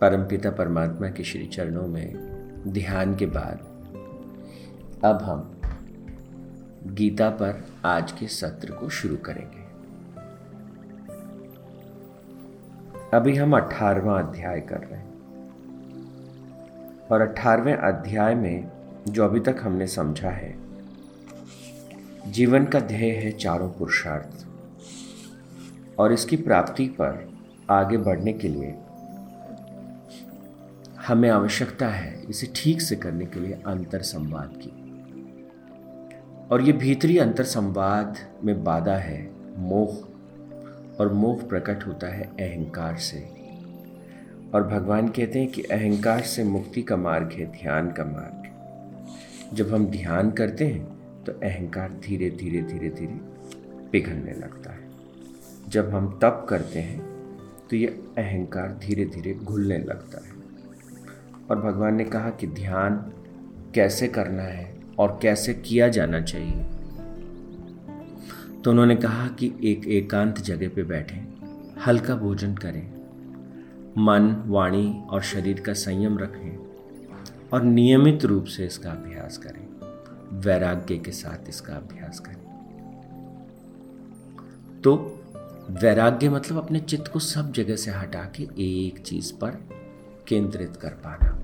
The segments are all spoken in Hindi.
परमपिता परमात्मा के श्री चरणों में ध्यान के बाद अब हम गीता पर आज के सत्र को शुरू करेंगे। अभी हम अठारवा अध्याय कर रहे हैं। और अठारवें अध्याय में जो अभी तक हमने समझा है, जीवन का ध्येय है चारों पुरुषार्थ। और इसकी प्राप्ति पर आगे बढ़ने के लिए हमें आवश्यकता है इसे ठीक से करने के लिए अंतर संवाद की। और ये भीतरी अंतर संवाद में बाधा है, मोह। और मोह प्रकट होता है अहंकार से। और भगवान कहते हैं कि अहंकार से मुक्ति का मार्ग है, ध्यान का मार्ग। जब हम ध्यान करते हैं तो अहंकार धीरे धीरे धीरे धीरे पिघलने लगता है। जब हम तप करते हैं तो ये अहंकार धीरे धीरे घुलने लगता है। और भगवान ने कहा कि ध्यान कैसे करना है और कैसे किया जाना चाहिए। तो उन्होंने कहा कि एक एकांत जगह पे बैठें, हल्का भोजन करें, मन, वाणी और शरीर का संयम रखें और नियमित रूप से इसका अभ्यास करें, वैराग्य के साथ इसका अभ्यास करें। तो वैराग्य मतलब अपने चित्त को सब जगह से हटा के एक चीज़ पर केंद्रित कर पाना।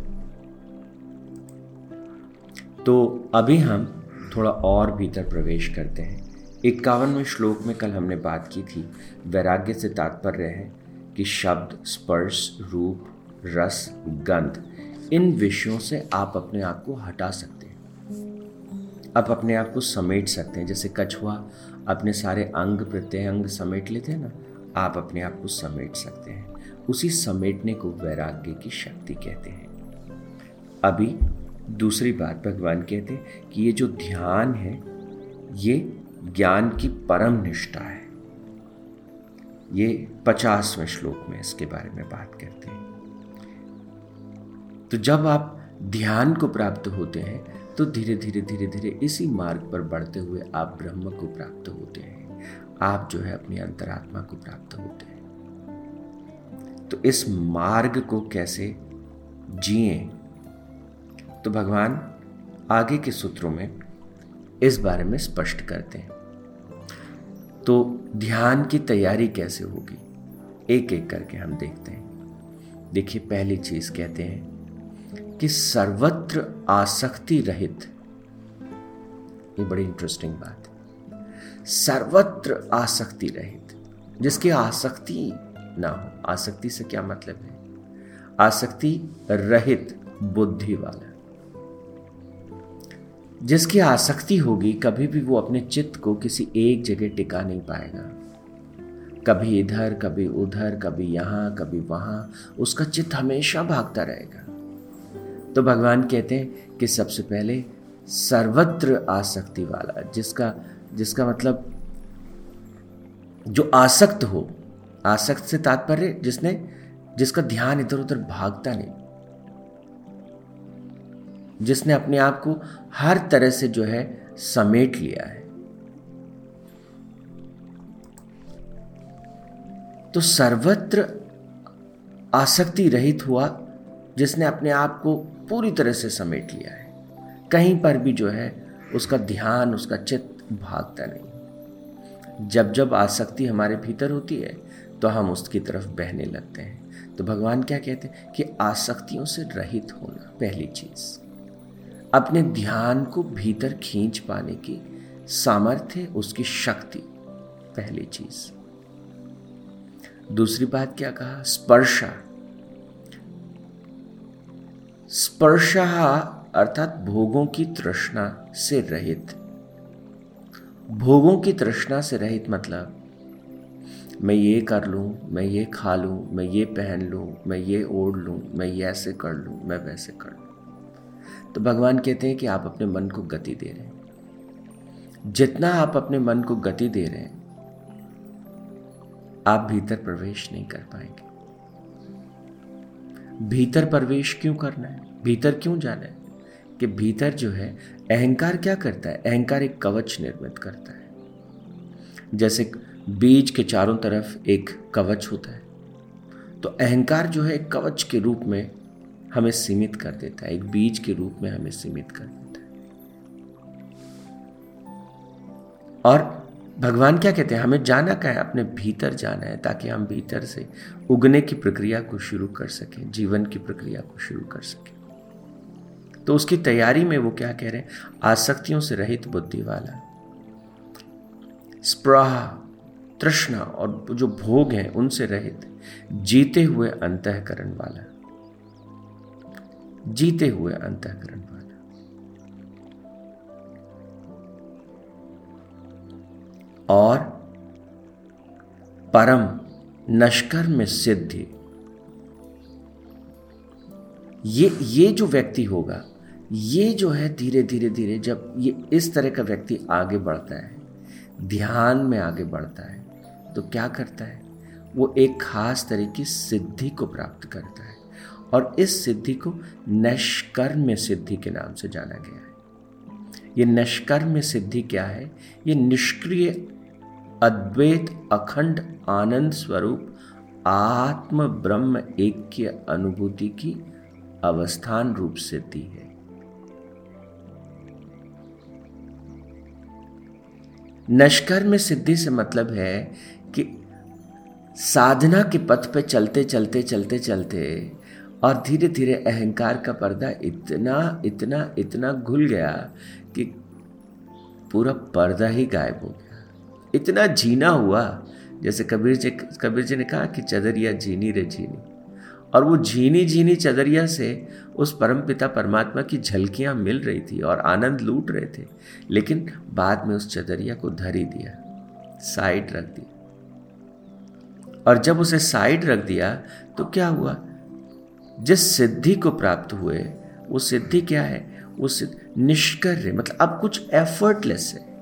तो अभी हम थोड़ा और भीतर प्रवेश करते हैं। इक्यावनवें श्लोक में कल हमने बात की थी, वैराग्य से तात्पर्य है कि शब्द, स्पर्श, रूप, रस, गंध, इन विषयों से आप अपने आप को हटा सकते हैं। आप अपने आप को समेट सकते हैं। जैसे कछुआ अपने सारे अंग प्रत्यंग समेट लेते हैं ना, आप अपने आप को समेट सकते हैं। उसी समेटने को वैराग्य की शक्ति कहते हैं। अभी दूसरी बात भगवान कहते हैं कि ये जो ध्यान है, ये ज्ञान की परम निष्ठा है। ये पचासवें श्लोक में इसके बारे में बात करते हैं। तो जब आप ध्यान को प्राप्त होते हैं तो धीरे धीरे धीरे धीरे इसी मार्ग पर बढ़ते हुए आप ब्रह्म को प्राप्त होते हैं। आप जो है अपनी अंतरात्मा को प्राप्त होते हैं। तो इस मार्ग को कैसे जिए? तो भगवान आगे के सूत्रों में इस बारे में स्पष्ट करते हैं। तो ध्यान की तैयारी कैसे होगी? एक एक करके हम देखते हैं। देखिए, पहली चीज़ कहते हैं कि सर्वत्र आसक्ति रहित। ये बड़ी इंटरेस्टिंग बात है। सर्वत्र आसक्ति रहित, जिसकी आसक्ति ना हो। आसक्ति से क्या मतलब है? आसक्ति रहित बुद्धि वाला। जिसकी आसक्ति होगी, कभी भी वो अपने चित्त को किसी एक जगह टिका नहीं पाएगा। कभी इधर, कभी उधर, कभी यहाँ, कभी वहाँ, उसका चित्त हमेशा भागता रहेगा। तो भगवान कहते हैं कि सबसे पहले सर्वत्र आसक्ति वाला, जिसका जिसका मतलब जो आसक्त हो आसक्त से तात्पर्य जिसने, जिसका ध्यान इधर उधर भागता नहीं। जिसने अपने आप को हर तरह से जो है समेट लिया है। तो सर्वत्र आसक्ति रहित हुआ, जिसने अपने आप को पूरी तरह से समेट लिया है। कहीं पर भी जो है उसका ध्यान, उसका चित्त भागता नहीं। जब जब आसक्ति हमारे भीतर होती है तो हम उसकी तरफ़ बहने लगते हैं। तो भगवान क्या कहते हैं कि आसक्तियों से रहित होना पहली चीज़। अपने ध्यान को भीतर खींच पाने की सामर्थ्य उसकी शक्ति, पहली चीज़। दूसरी बात क्या कहा? स्पर्शा। स्पर्शा अर्थात भोगों की तृष्णा से रहित। भोगों की तृष्णा से रहित मतलब मैं ये कर लूँ, मैं ये खा लूँ, मैं ये पहन लूँ, मैं ये ओढ़ लूँ, मैं ये ऐसे कर लूँ, मैं वैसे कर लूँ। तो भगवान कहते हैं कि आप अपने मन को गति दे रहे हैं। जितना आप अपने मन को गति दे रहे हैं, आप भीतर प्रवेश नहीं कर पाएँगे। भीतर प्रवेश क्यों करना है? भीतर क्यों जाना है? कि भीतर जो है, अहंकार क्या करता है? अहंकार एक कवच निर्मित करता है। जैसे बीज के चारों तरफ़ एक कवच होता है। तो अहंकार जो है एक कवच के रूप में हमें सीमित कर देता है, एक बीज के रूप में हमें सीमित कर देता है। और भगवान क्या कहते हैं? हमें जाना क्या है? अपने भीतर जाना है, ताकि हम भीतर से उगने की प्रक्रिया को शुरू कर सकें, जीवन की प्रक्रिया को शुरू कर सकें। तो उसकी तैयारी में वो क्या कह रहे हैं? आसक्तियों से रहित बुद्धि वाला स्प्रहा तृष्णा और जो भोग हैं उनसे रहित जीते हुए अंतकरण वाला। जीते हुए अंतकरण वाला। और परम नष्कर में सिद्धि। ये ये जो व्यक्ति होगा, ये जो है धीरे धीरे धीरे जब ये इस तरह का व्यक्ति आगे बढ़ता है, ध्यान में आगे बढ़ता है तो क्या करता है? वो एक खास तरह की सिद्धि को प्राप्त करता है और इस सिद्धि को नष्कर्म सिद्धि के नाम से जाना गया है। ये नष्कर्म सिद्धि क्या है? ये निष्क्रिय, अद्वैत, अखंड, आनंद स्वरूप, आत्म ब्रह्म ऐक्य अनुभूति की अवस्थान रूप सिद्धि है। नष्कर में सिद्धि से मतलब है कि साधना के पथ पे चलते चलते चलते चलते और धीरे धीरे अहंकार का पर्दा इतना इतना इतना घुल गया कि पूरा पर्दा ही गायब हो गया। इतना जीना हुआ, जैसे कबीर जी कबीर जी ने कहा कि चदरिया जीनी रे जीनी। और वो झीनी झीनी चदरिया से उस परम पिता परमात्मा की झलकियाँ मिल रही थी और आनंद लूट रहे थे, लेकिन बाद में उस चदरिया को धर ही दिया, साइड रख दिया और जब उसे साइड रख दिया तो क्या हुआ? जिस सिद्धि को प्राप्त हुए, वो सिद्धि क्या है? वो निष्कर्य मतलब अब कुछ एफर्टलेस है।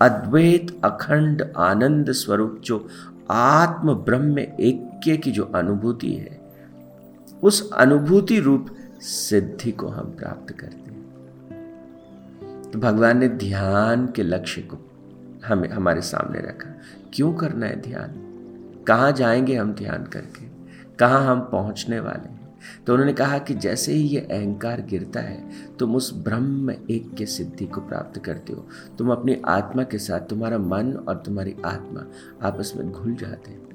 अद्वैत, अखंड, आनंद स्वरूप जो आत्म ब्रह्म ऐक्य की जो अनुभूति है, उस अनुभूति रूप सिद्धि को हम प्राप्त करते हैं। तो भगवान ने ध्यान के लक्ष्य को हमें, हमारे सामने रखा। क्यों करना है ध्यान? कहाँ जाएँगे हम ध्यान करके? कहाँ हम पहुँचने वाले हैं? तो उन्होंने कहा कि जैसे ही ये अहंकार गिरता है, तुम उस ब्रह्म एक के सिद्धि को प्राप्त करते हो। तुम अपनी आत्मा के साथ, तुम्हारा मन और तुम्हारी आत्मा आपस में घुल जाते हैं।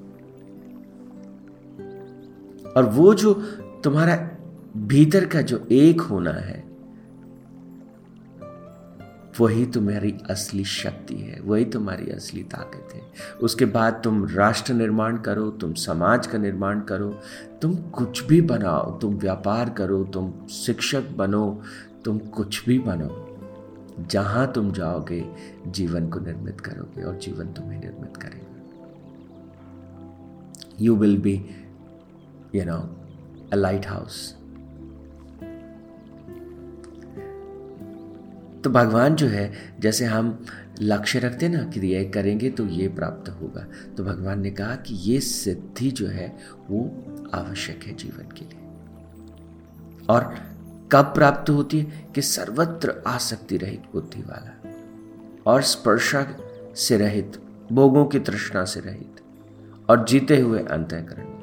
और वो जो तुम्हारा भीतर का जो एक होना है वही तुम्हारी असली शक्ति है, वही तुम्हारी असली ताकत है। उसके बाद तुम राष्ट्र निर्माण करो, तुम समाज का निर्माण करो, तुम कुछ भी बनाओ, तुम व्यापार करो, तुम शिक्षक बनो, तुम कुछ भी बनो, जहाँ तुम जाओगे, जीवन को निर्मित करोगे और जीवन तुम्हें निर्मित करेगा। You will be you know a lighthouse तो भगवान जो है, जैसे हम लक्ष्य रखते ना कि ये करेंगे तो ये प्राप्त होगा। तो भगवान ने कहा कि ये सिद्धि जो है, वो आवश्यक है जीवन के लिए। और कब प्राप्त होती है कि सर्वत्र आसक्ति रहित बुद्धि वाला और स्पर्शा से रहित, भोगों की तृष्णा से रहित और जीते हुए अंतःकरण।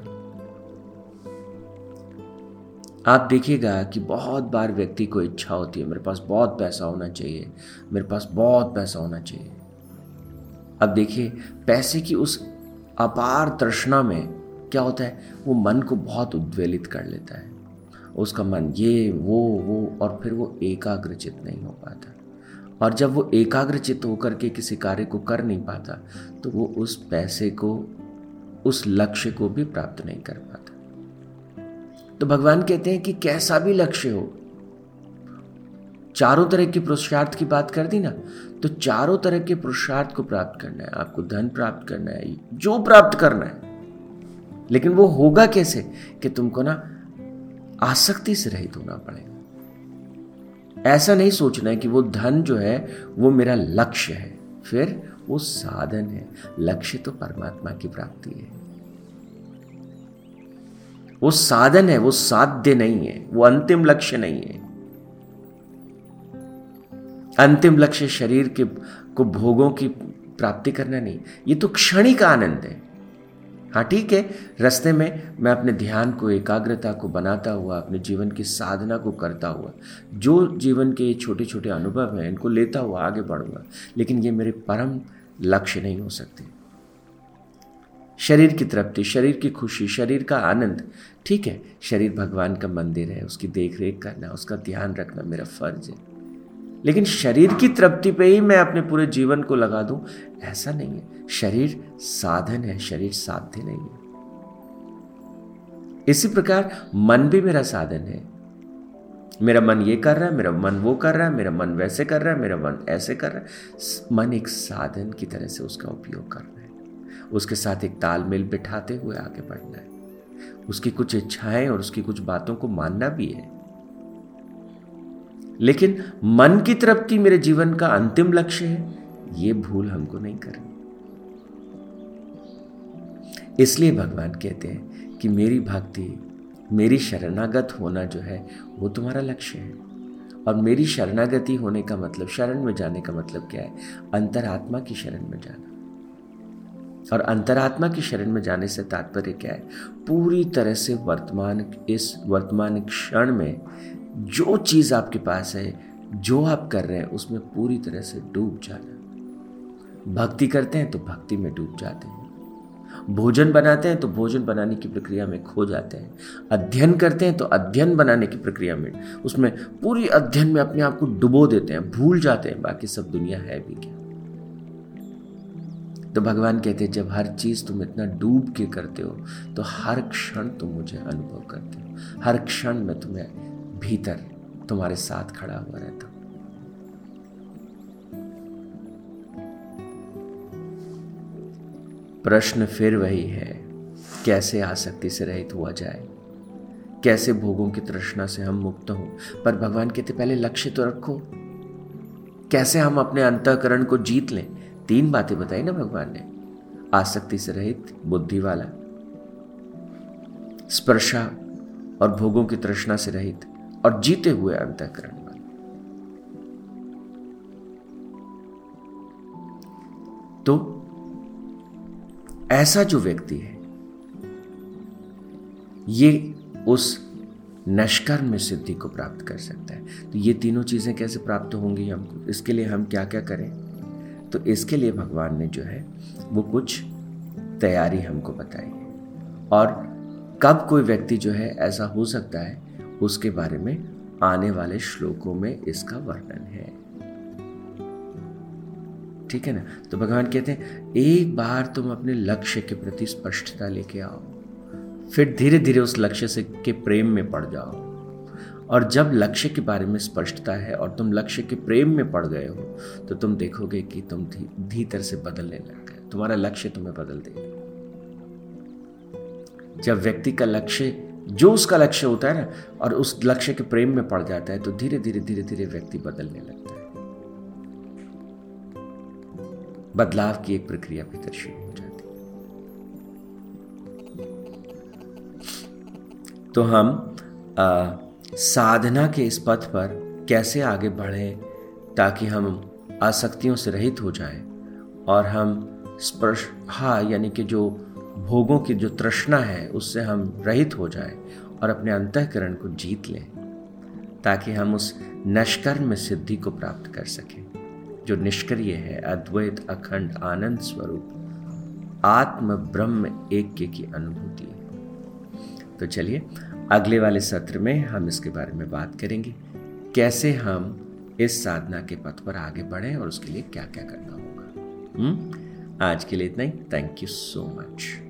आप देखिएगा कि बहुत बार व्यक्ति को इच्छा होती है, मेरे पास बहुत पैसा होना चाहिए, मेरे पास बहुत पैसा होना चाहिए। अब देखिए, पैसे की उस अपार तृष्णा में क्या होता है? वो मन को बहुत उद्वेलित कर लेता है। उसका मन ये, वो वो, और फिर वो एकाग्रचित नहीं हो पाता। और जब वो एकाग्रचित होकर के किसी कार्य को कर नहीं पाता तो वो उस पैसे को, उस लक्ष्य को भी प्राप्त नहीं कर पाता। तो भगवान कहते हैं कि कैसा भी लक्ष्य हो, चारों तरह के पुरुषार्थ की बात कर दी ना तो चारों तरह के पुरुषार्थ को प्राप्त करना है, आपको धन प्राप्त करना है, जो प्राप्त करना है। लेकिन वो होगा कैसे कि तुमको ना आसक्ति से रहित होना पड़ेगा। ऐसा नहीं सोचना है कि वो धन जो है, वो मेरा लक्ष्य है, फिर वो साधन है। लक्ष्य तो परमात्मा की प्राप्ति है। वो साधन है, वो साध्य नहीं है, वो अंतिम लक्ष्य नहीं है। अंतिम लक्ष्य शरीर के, को भोगों की प्राप्ति करना नहीं। ये तो क्षणिक आनंद है। हाँ ठीक है, रास्ते में मैं अपने ध्यान को, एकाग्रता को बनाता हुआ, अपने जीवन की साधना को करता हुआ, जो जीवन के छोटे छोटे अनुभव हैं, इनको लेता हुआ आगे बढ़ूँगा। लेकिन ये मेरे परम लक्ष्य नहीं हो सकते। शरीर की तृप्ति, शरीर की खुशी, शरीर का आनंद ठीक है, शरीर भगवान का मंदिर है, उसकी देख रेख करना, उसका ध्यान रखना मेरा फ़र्ज़ है। लेकिन शरीर की तृप्ति पे ही मैं अपने पूरे जीवन को लगा दूँ, ऐसा नहीं है। शरीर साधन है, शरीर साध्य नहीं है। इसी प्रकार मन भी मेरा साधन है। मेरा मन ये कर रहा है, मेरा मन वो कर रहा है, मेरा मन वैसे कर रहा है, मेरा मन ऐसे कर रहा है। मन एक साधन की तरह से उसका उपयोग कर करना है। उसके साथ एक तालमेल बिठाते हुए आगे बढ़ना है। उसकी कुछ इच्छाएँ और उसकी कुछ बातों को मानना भी है। लेकिन मन की तृप्ति मेरे जीवन का अंतिम लक्ष्य है, ये भूल हमको नहीं करनी। इसलिए भगवान कहते हैं कि मेरी भक्ति, मेरी शरणागत होना जो है, वो तुम्हारा लक्ष्य है। और मेरी शरणागति होने का मतलब शरण में जाने का मतलब क्या है? अंतरात्मा की शरण में जाना। और अंतरात्मा की शरण में जाने से तात्पर्य क्या है? पूरी तरह से वर्तमान इस वर्तमान क्षण में जो चीज़ आपके पास है, जो आप कर रहे हैं, उसमें पूरी तरह से डूब जाना। भक्ति करते हैं तो भक्ति में डूब जाते हैं। भोजन बनाते हैं तो भोजन बनाने की प्रक्रिया में खो जाते हैं। अध्ययन करते हैं तो अध्ययन बनाने की प्रक्रिया में, उसमें पूरी अध्ययन में अपने आप को डुबो देते हैं, भूल जाते हैं, बाकी सब दुनिया है भी क्या? तो भगवान कहते हैं, जब हर चीज़ तुम इतना डूब के करते हो तो हर क्षण तुम मुझे अनुभव करते हो। हर क्षण में तुम्हें भीतर तुम्हारे साथ खड़ा हुआ रहता हूँ। प्रश्न फिर वही है, कैसे आसक्ति से रहित हुआ जाए? कैसे भोगों की तृष्णा से हम मुक्त हों? पर भगवान कहते, पहले लक्ष्य तो रखो। कैसे हम अपने अंतकरण को जीत लें? तीन बातें बताई ना भगवान ने। आसक्ति से रहित, बुद्धि वाला। स्पर्शा और भोगों की तृष्णा से रहित और जीते हुए अंतकरण वाले। तो ऐसा जो व्यक्ति है, ये उस नष्कर्म में सिद्धि को प्राप्त कर सकता है। तो ये तीनों चीज़ें कैसे प्राप्त होंगी हमको? इसके लिए हम क्या क्या करें? तो इसके लिए भगवान ने जो है, वो कुछ तैयारी हमको बताई है। और कब कोई व्यक्ति जो है, ऐसा हो सकता है, उसके बारे में आने वाले श्लोकों में इसका वर्णन है। ठीक है ना? तो भगवान कहते हैं, एक बार तुम अपने लक्ष्य के प्रति स्पष्टता लेके आओ। फिर धीरे धीरे उस लक्ष्य से के प्रेम में पड़ जाओ। और जब लक्ष्य के बारे में स्पष्टता है और तुम लक्ष्य के प्रेम में पड़ गए हो तो तुम देखोगे कि तुम भीतर से बदलने लग गए। तुम्हारा लक्ष्य तुम्हें बदल देगा जब व्यक्ति का लक्ष्य जो उसका लक्ष्य होता है ना और उस लक्ष्य के प्रेम में पड़ जाता है तो धीरे धीरे धीरे धीरे व्यक्ति बदलने लगता है। बदलाव की एक प्रक्रिया भीतर शुरू हो जाती है। तो हम आ, साधना के इस पथ पर कैसे आगे बढ़ें ताकि हम आसक्तियों से रहित हो जाएँ और हम स्पर्श हा यानी कि जो भोगों की जो तृष्णा है उससे हम रहित हो जाए और अपने अंतकरण को जीत लें ताकि हम उस नष्कर्म में सिद्धि को प्राप्त कर सकें, जो निष्क्रिय है, अद्वैत, अखंड, आनंद स्वरूप, आत्म ब्रह्म, एक की अनुभूति। है तो चलिए अगले वाले सत्र में हम इसके बारे में बात करेंगे। कैसे हम इस साधना के पथ पर आगे बढ़ें और उसके लिए क्या क्या करना होगा। हुँ? आज के लिए इतना ही। Thank you so much